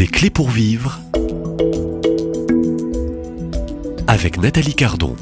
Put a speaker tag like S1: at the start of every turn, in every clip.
S1: Des clés pour vivre avec Nathalie Cardon.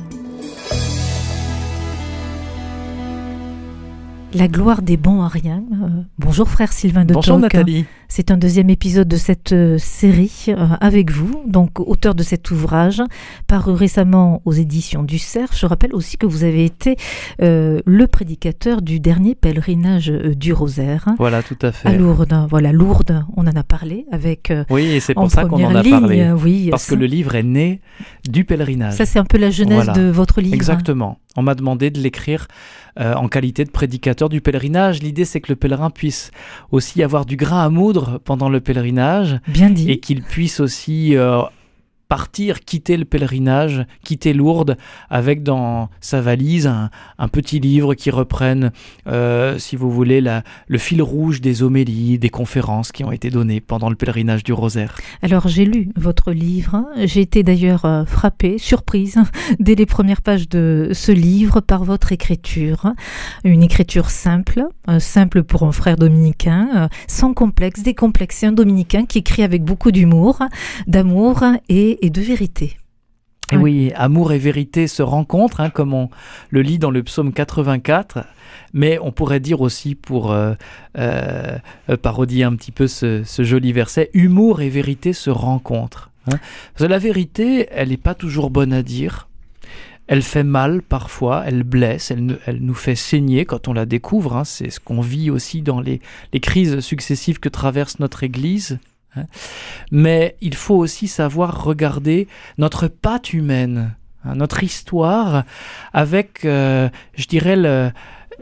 S2: La gloire des bons à rien. Euh, bonjour frère Sylvain de
S3: Bonjour. Nathalie.
S2: C'est un deuxième épisode de cette euh, série euh, avec vous, donc auteur de cet ouvrage, paru récemment aux éditions du Cerf. Je rappelle aussi que vous avez été euh, le prédicateur du dernier pèlerinage euh, du Rosaire
S3: Voilà, tout à
S2: à
S3: fait.
S2: Lourdes. Voilà, Lourdes, on en a parlé avec euh,
S3: Oui, et c'est pour ça qu'on en a
S2: ligne.
S3: parlé.
S2: Oui,
S3: Parce
S2: ça,
S3: que le livre est né du pèlerinage.
S2: ça c'est un peu la genèse
S3: Voilà.
S2: de votre livre.
S3: Exactement. On m'a demandé de l'écrire euh, en qualité de prédicateur du pèlerinage. L'idée, c'est que le pèlerin puisse aussi avoir du grain à moudre pendant le pèlerinage
S2: Bien dit.
S3: et qu'il puisse aussi euh, partir, quitter le pèlerinage, quitter Lourdes, avec dans sa valise un, petit livre qui reprenne, euh, si vous voulez, la- le fil rouge des homélies, des conférences qui ont été données pendant le pèlerinage du Rosaire.
S2: Alors j'ai lu votre livre, j'ai été d'ailleurs euh, frappée, surprise, dès les premières pages de ce livre par votre écriture. Une écriture simple, euh, simple pour un frère dominicain, sans complexe, décomplexé, un dominicain qui écrit avec beaucoup d'humour, d'amour et, et de vérité.
S3: Et oui, amour et vérité se rencontrent, hein, comme on le lit dans le psaume 84. Mais on pourrait dire aussi, pour euh, euh, parodier un petit peu ce, ce joli verset, humour et vérité se rencontrent. hein. Parce que la vérité, elle n'est pas toujours bonne à dire. Elle fait mal parfois, elle blesse, elle, nous- elle nous fait saigner quand on la découvre. hein. C'est ce qu'on vit aussi dans les, les crises successives que traverse notre Église. Hein. Mais il faut aussi savoir regarder notre patte humaine, hein, notre histoire, avec, euh, je dirais, le,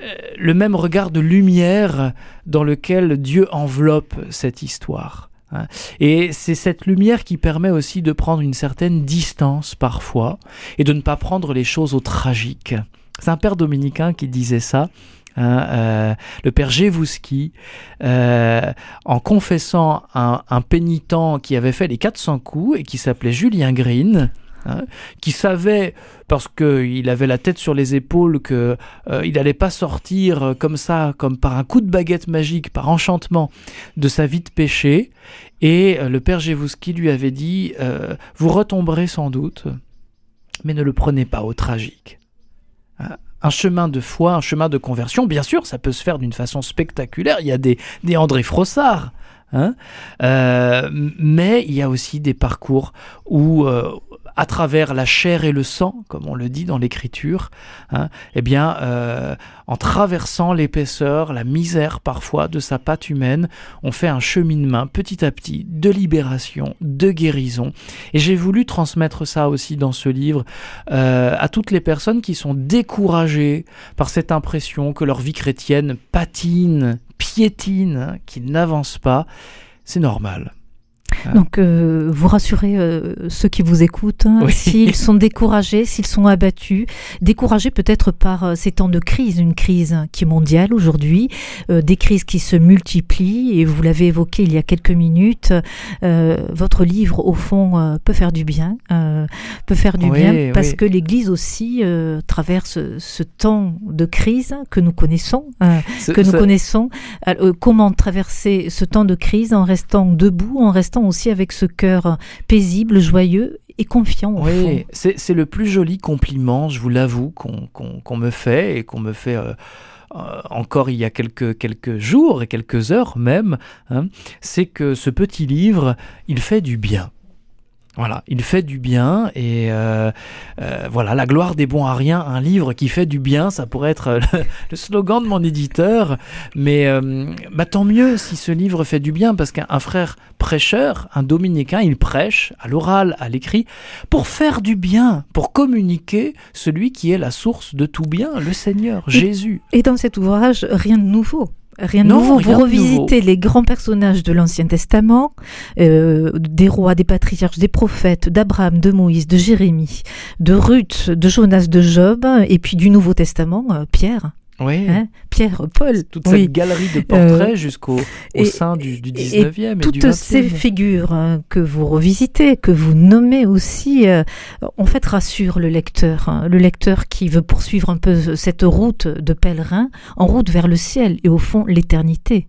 S3: euh, le même regard de lumière dans lequel Dieu enveloppe cette histoire. hein. Et c'est cette lumière qui permet aussi de prendre une certaine distance parfois et de ne pas prendre les choses au tragique. C'est un père dominicain qui disait ça. Hein, euh, le père Gévouski, euh, en confessant un, un pénitent qui avait fait les 400 coups et qui s'appelait Julien Green, hein, qui savait, parce qu'il avait la tête sur les épaules, que euh, n'allait pas sortir euh, comme ça, comme par un coup de baguette magique, par enchantement, de sa vie de péché. Et le père Gévouski lui avait dit Vous retomberez sans doute, mais ne le prenez pas au tragique. Un chemin de foi, un chemin de conversion, bien sûr, ça peut se faire d'une façon spectaculaire. Il y a des, des André Frossard, hein, euh, mais il y a aussi des parcours où, euh, à travers la chair et le sang, comme on le dit dans l'Écriture, hein, eh bien, euh, en traversant l'épaisseur, la misère parfois de sa patte humaine, on fait un cheminement petit à petit de libération, de guérison. Et j'ai voulu transmettre ça aussi dans ce livre euh, à toutes les personnes qui sont découragées par cette impression que leur vie chrétienne patine, piétine, hein, qu'ils n'avancent pas. C'est normal.
S2: Donc, euh, vous rassurez euh, ceux qui vous écoutent, hein,
S3: Oui.
S2: s'ils sont découragés, s'ils sont abattus, découragés peut-être par euh, ces temps de crise, une crise qui est mondiale aujourd'hui, euh, des crises qui se multiplient, et vous l'avez évoqué il y a quelques minutes, euh, votre livre, au fond, euh, peut faire du bien, euh, peut faire du
S3: Oui,
S2: bien, parce
S3: oui.
S2: que l'Église aussi euh, traverse ce temps de crise que nous connaissons, euh,
S3: Ce-
S2: que nous connaissons. Euh, comment traverser ce temps de crise en restant debout, en restant aussi avec ce cœur paisible, joyeux et confiant au.
S3: Oui, c'est le plus joli compliment, je vous l'avoue, qu'on me fait et qu'on me fait euh, euh, encore il y a quelques, quelques jours et quelques heures même. hein, c'est que ce petit livre, il fait du bien. Voilà, il fait du bien et euh, euh, voilà, la gloire des bons à rien, un livre qui fait du bien, ça pourrait être le, le slogan de mon éditeur, mais euh, bah, tant mieux si ce livre fait du bien parce qu'un un frère prêcheur, un dominicain, il prêche à l'oral, à l'écrit, pour faire du bien, pour communiquer celui qui est la source de tout bien, le Seigneur,
S2: Et-
S3: Jésus.
S2: Et dans cet ouvrage, rien de nouveau. Rien de
S3: Non,
S2: nouveau.
S3: rien
S2: Vous revisitez les grands personnages de l'Ancien Testament, euh, des rois, des patriarches, des prophètes, d'Abraham, de Moïse, de Jérémie, de Ruth, de Jonas, de Job, et puis du Nouveau Testament, euh, Pierre.
S3: Oui.
S2: Hein Pierre, Paul.
S3: Toute
S2: oui.
S3: cette galerie de portraits
S2: Euh,
S3: jusqu'au au
S2: et-
S3: sein du, du
S2: et-
S3: 19e et, du
S2: toutes
S3: 20e.
S2: ces figures hein, que vous revisitez, que vous nommez aussi, euh, en fait rassurent le lecteur. hein. le lecteur qui veut poursuivre un peu cette route de pèlerin, en route vers le ciel et au fond l'éternité.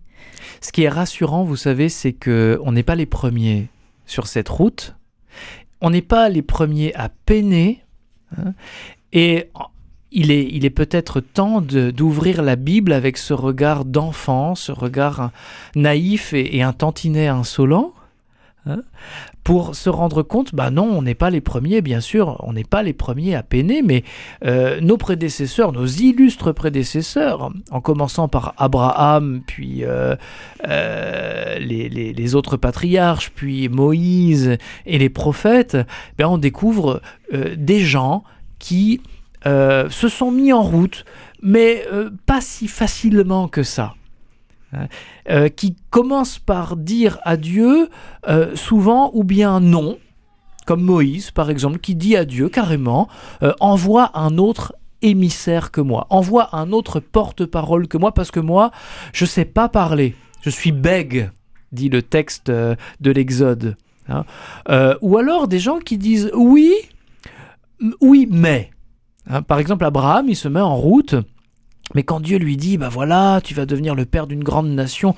S3: Ce qui est rassurant, vous savez, c'est que on n'est pas les premiers sur cette route. On n'est pas les premiers à peiner. et il est, il est peut-être temps d'ouvrir la Bible avec ce regard d'enfant, ce regard naïf et, un tantinet insolent, hein, pour se rendre compte, bah non, on n'est pas les premiers, bien sûr, on n'est pas les premiers à peiner, mais euh, nos prédécesseurs, nos illustres prédécesseurs, en commençant par Abraham, puis euh, euh, les, les- autres patriarches, puis Moïse et les prophètes, ben on découvre des gens qui euh, se sont mis en route, mais euh, pas si facilement que ça. Hein, euh, qui commencent par dire à Dieu souvent ou bien non, comme Moïse par exemple, qui dit à Dieu carrément envoie un autre émissaire que moi, envoie un autre porte-parole que moi, parce que moi, je sais pas parler, je suis bègue, dit le texte de l'Exode. hein. Ou alors des gens qui disent oui, oui, mais. Hein, par exemple, Abraham, il se met en route, mais quand Dieu lui dit, bah voilà, tu vas devenir le père d'une grande nation,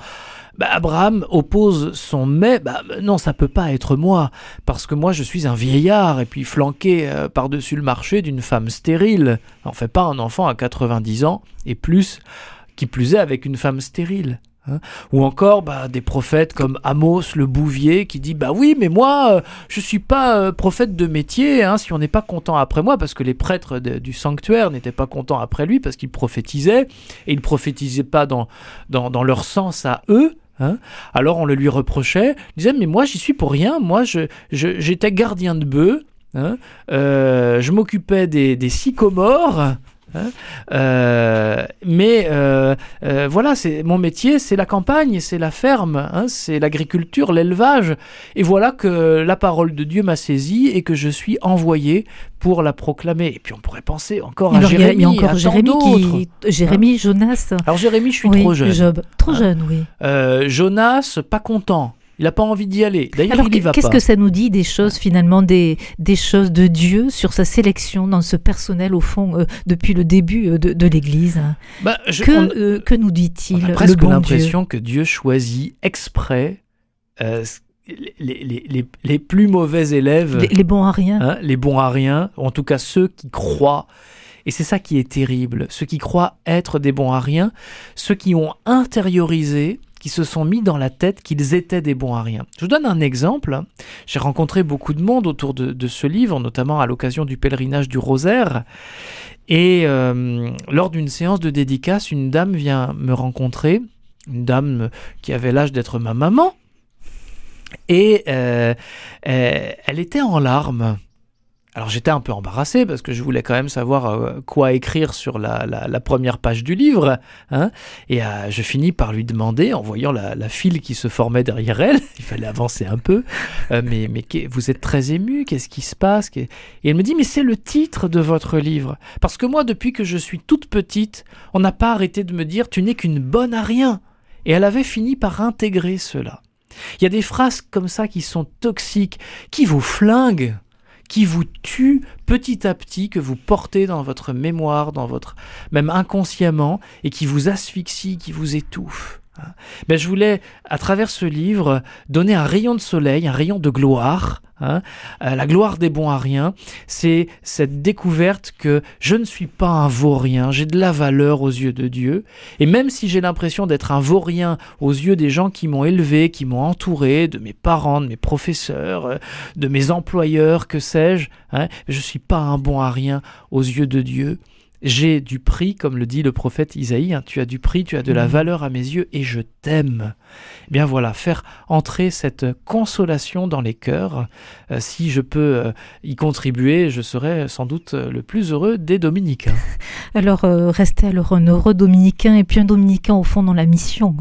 S3: bah Abraham oppose son mais, bah non, ça peut pas être moi, parce que moi je suis un vieillard, et puis flanqué euh, par-dessus le marché d'une femme stérile. On fait pas un enfant à 90 ans, et plus, qui plus est avec une femme stérile. Hein. Ou encore bah, des prophètes comme Amos le Bouvier qui dit bah oui mais moi euh, je suis pas euh, prophète de métier hein, si on n'est pas content après moi parce que les prêtres du sanctuaire n'étaient pas contents après lui parce qu'ils prophétisaient et ils prophétisaient pas dans, dans, dans leur sens à eux hein. alors on le lui reprochait il disait mais moi j'y suis pour rien moi je, je- j'étais gardien de bœufs. Euh, je m'occupais des sycomores hein. Euh, mais euh, euh, voilà, c'est mon métier, c'est la campagne, c'est la ferme, hein, c'est l'agriculture, l'élevage. Et voilà que la parole de Dieu m'a saisi et que je suis envoyé pour la proclamer. Et puis on pourrait penser encore à
S2: Alors,
S3: Jérémie,
S2: il y a, encore Jérémie qui. Jérémie, Jonas.
S3: Alors Jérémie, je suis
S2: oui,
S3: trop jeune.
S2: Job. Trop
S3: Hein.
S2: jeune, oui.
S3: Jonas, pas content. Il n'a pas envie d'y aller. D'ailleurs,
S2: Alors,
S3: il y va
S2: qu'est-ce que ça nous dit des choses, finalement, des, des choses de Dieu sur sa sélection dans ce personnel, au fond, euh, depuis le début euh, de, de l'Église?
S3: Bah, je-
S2: que,
S3: on-
S2: euh, que nous
S3: on
S2: dit-il
S3: a
S2: le
S3: presque
S2: bon
S3: l'impression que Dieu choisit exprès euh, les, les- les- les plus mauvais élèves.
S2: les, bons à rien
S3: hein, les bons à rien, ou en tout cas ceux qui croient. Et c'est ça qui est terrible, ceux qui croient être des bons à rien, ceux qui ont intériorisé, qui se sont mis dans la tête qu'ils étaient des bons à rien. Je vous donne un exemple. J'ai rencontré beaucoup de monde autour de, ce livre, notamment à l'occasion du pèlerinage du rosaire. Et euh, lors d'une séance de dédicace, une dame vient me rencontrer, une dame qui avait l'âge d'être ma maman. Et euh, euh, elle était en larmes. Alors j'étais un peu embarrassé parce que je voulais quand même savoir euh, quoi écrire sur la, première page du livre. hein. et euh, je finis par lui demander, en voyant la, file qui se formait derrière elle, il fallait avancer un peu, euh, mais, mais vous êtes très ému, qu'est-ce qui se passe Et elle me dit, mais c'est le titre de votre livre. Parce que moi, depuis que je suis toute petite, on n'a pas arrêté de me dire, tu n'es qu'une bonne à rien. Et elle avait fini par intégrer cela. Il y a des phrases comme ça qui sont toxiques, qui vous flinguent, qui vous tuent petit à petit, que vous portez dans votre mémoire, dans votre même inconsciemment, et qui vous asphyxient, qui vous étouffent. Mais je voulais, à travers ce livre, donner un rayon de soleil, un rayon de gloire. hein. Euh, la gloire des bons à rien, c'est cette découverte que je ne suis pas un vaurien, j'ai de la valeur aux yeux de Dieu. Et même si j'ai l'impression d'être un vaurien aux yeux des gens qui m'ont élevé, qui m'ont entouré, de mes parents, de mes professeurs, euh, de mes employeurs, que sais-je, hein, je suis pas un bon à rien aux yeux de Dieu. J'ai du prix, comme le dit le prophète Isaïe, hein, tu as du prix, tu as de la
S2: Mhm.
S3: valeur à mes yeux et je t'aime. Eh bien voilà, faire entrer cette consolation dans les cœurs, euh, si je peux euh, y contribuer, je serai sans doute euh, le plus heureux des dominicains.
S2: Alors, euh, rester alors un heureux dominicain et puis un dominicain au fond dans la mission.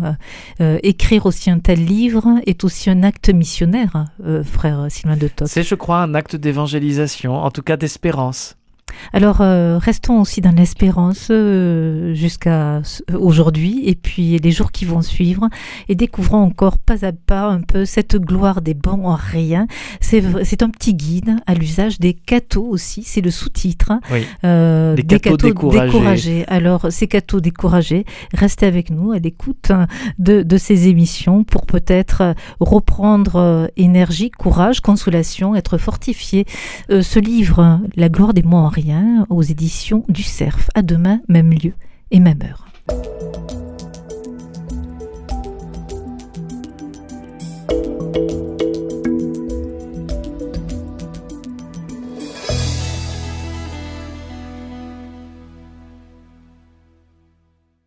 S2: Écrire aussi un tel livre est aussi un acte missionnaire, frère Sylvain de Toth.
S3: C'est, je crois, un acte d'évangélisation, en tout cas d'espérance.
S2: Alors, euh, restons aussi dans l'espérance euh, jusqu'à aujourd'hui et puis les jours qui vont suivre et découvrons encore pas à pas un peu cette gloire des bons en rien. C'est un petit guide à l'usage des cathos aussi, c'est le sous-titre.
S3: Oui.
S2: Euh,
S3: Des cathos découragés.
S2: Alors, ces cathos découragés, restez avec nous à l'écoute hein, de, de ces émissions pour peut-être reprendre énergie, courage, consolation, être fortifié. Ce livre, La gloire des mots en aux éditions du Cerf. À demain, même lieu et même heure.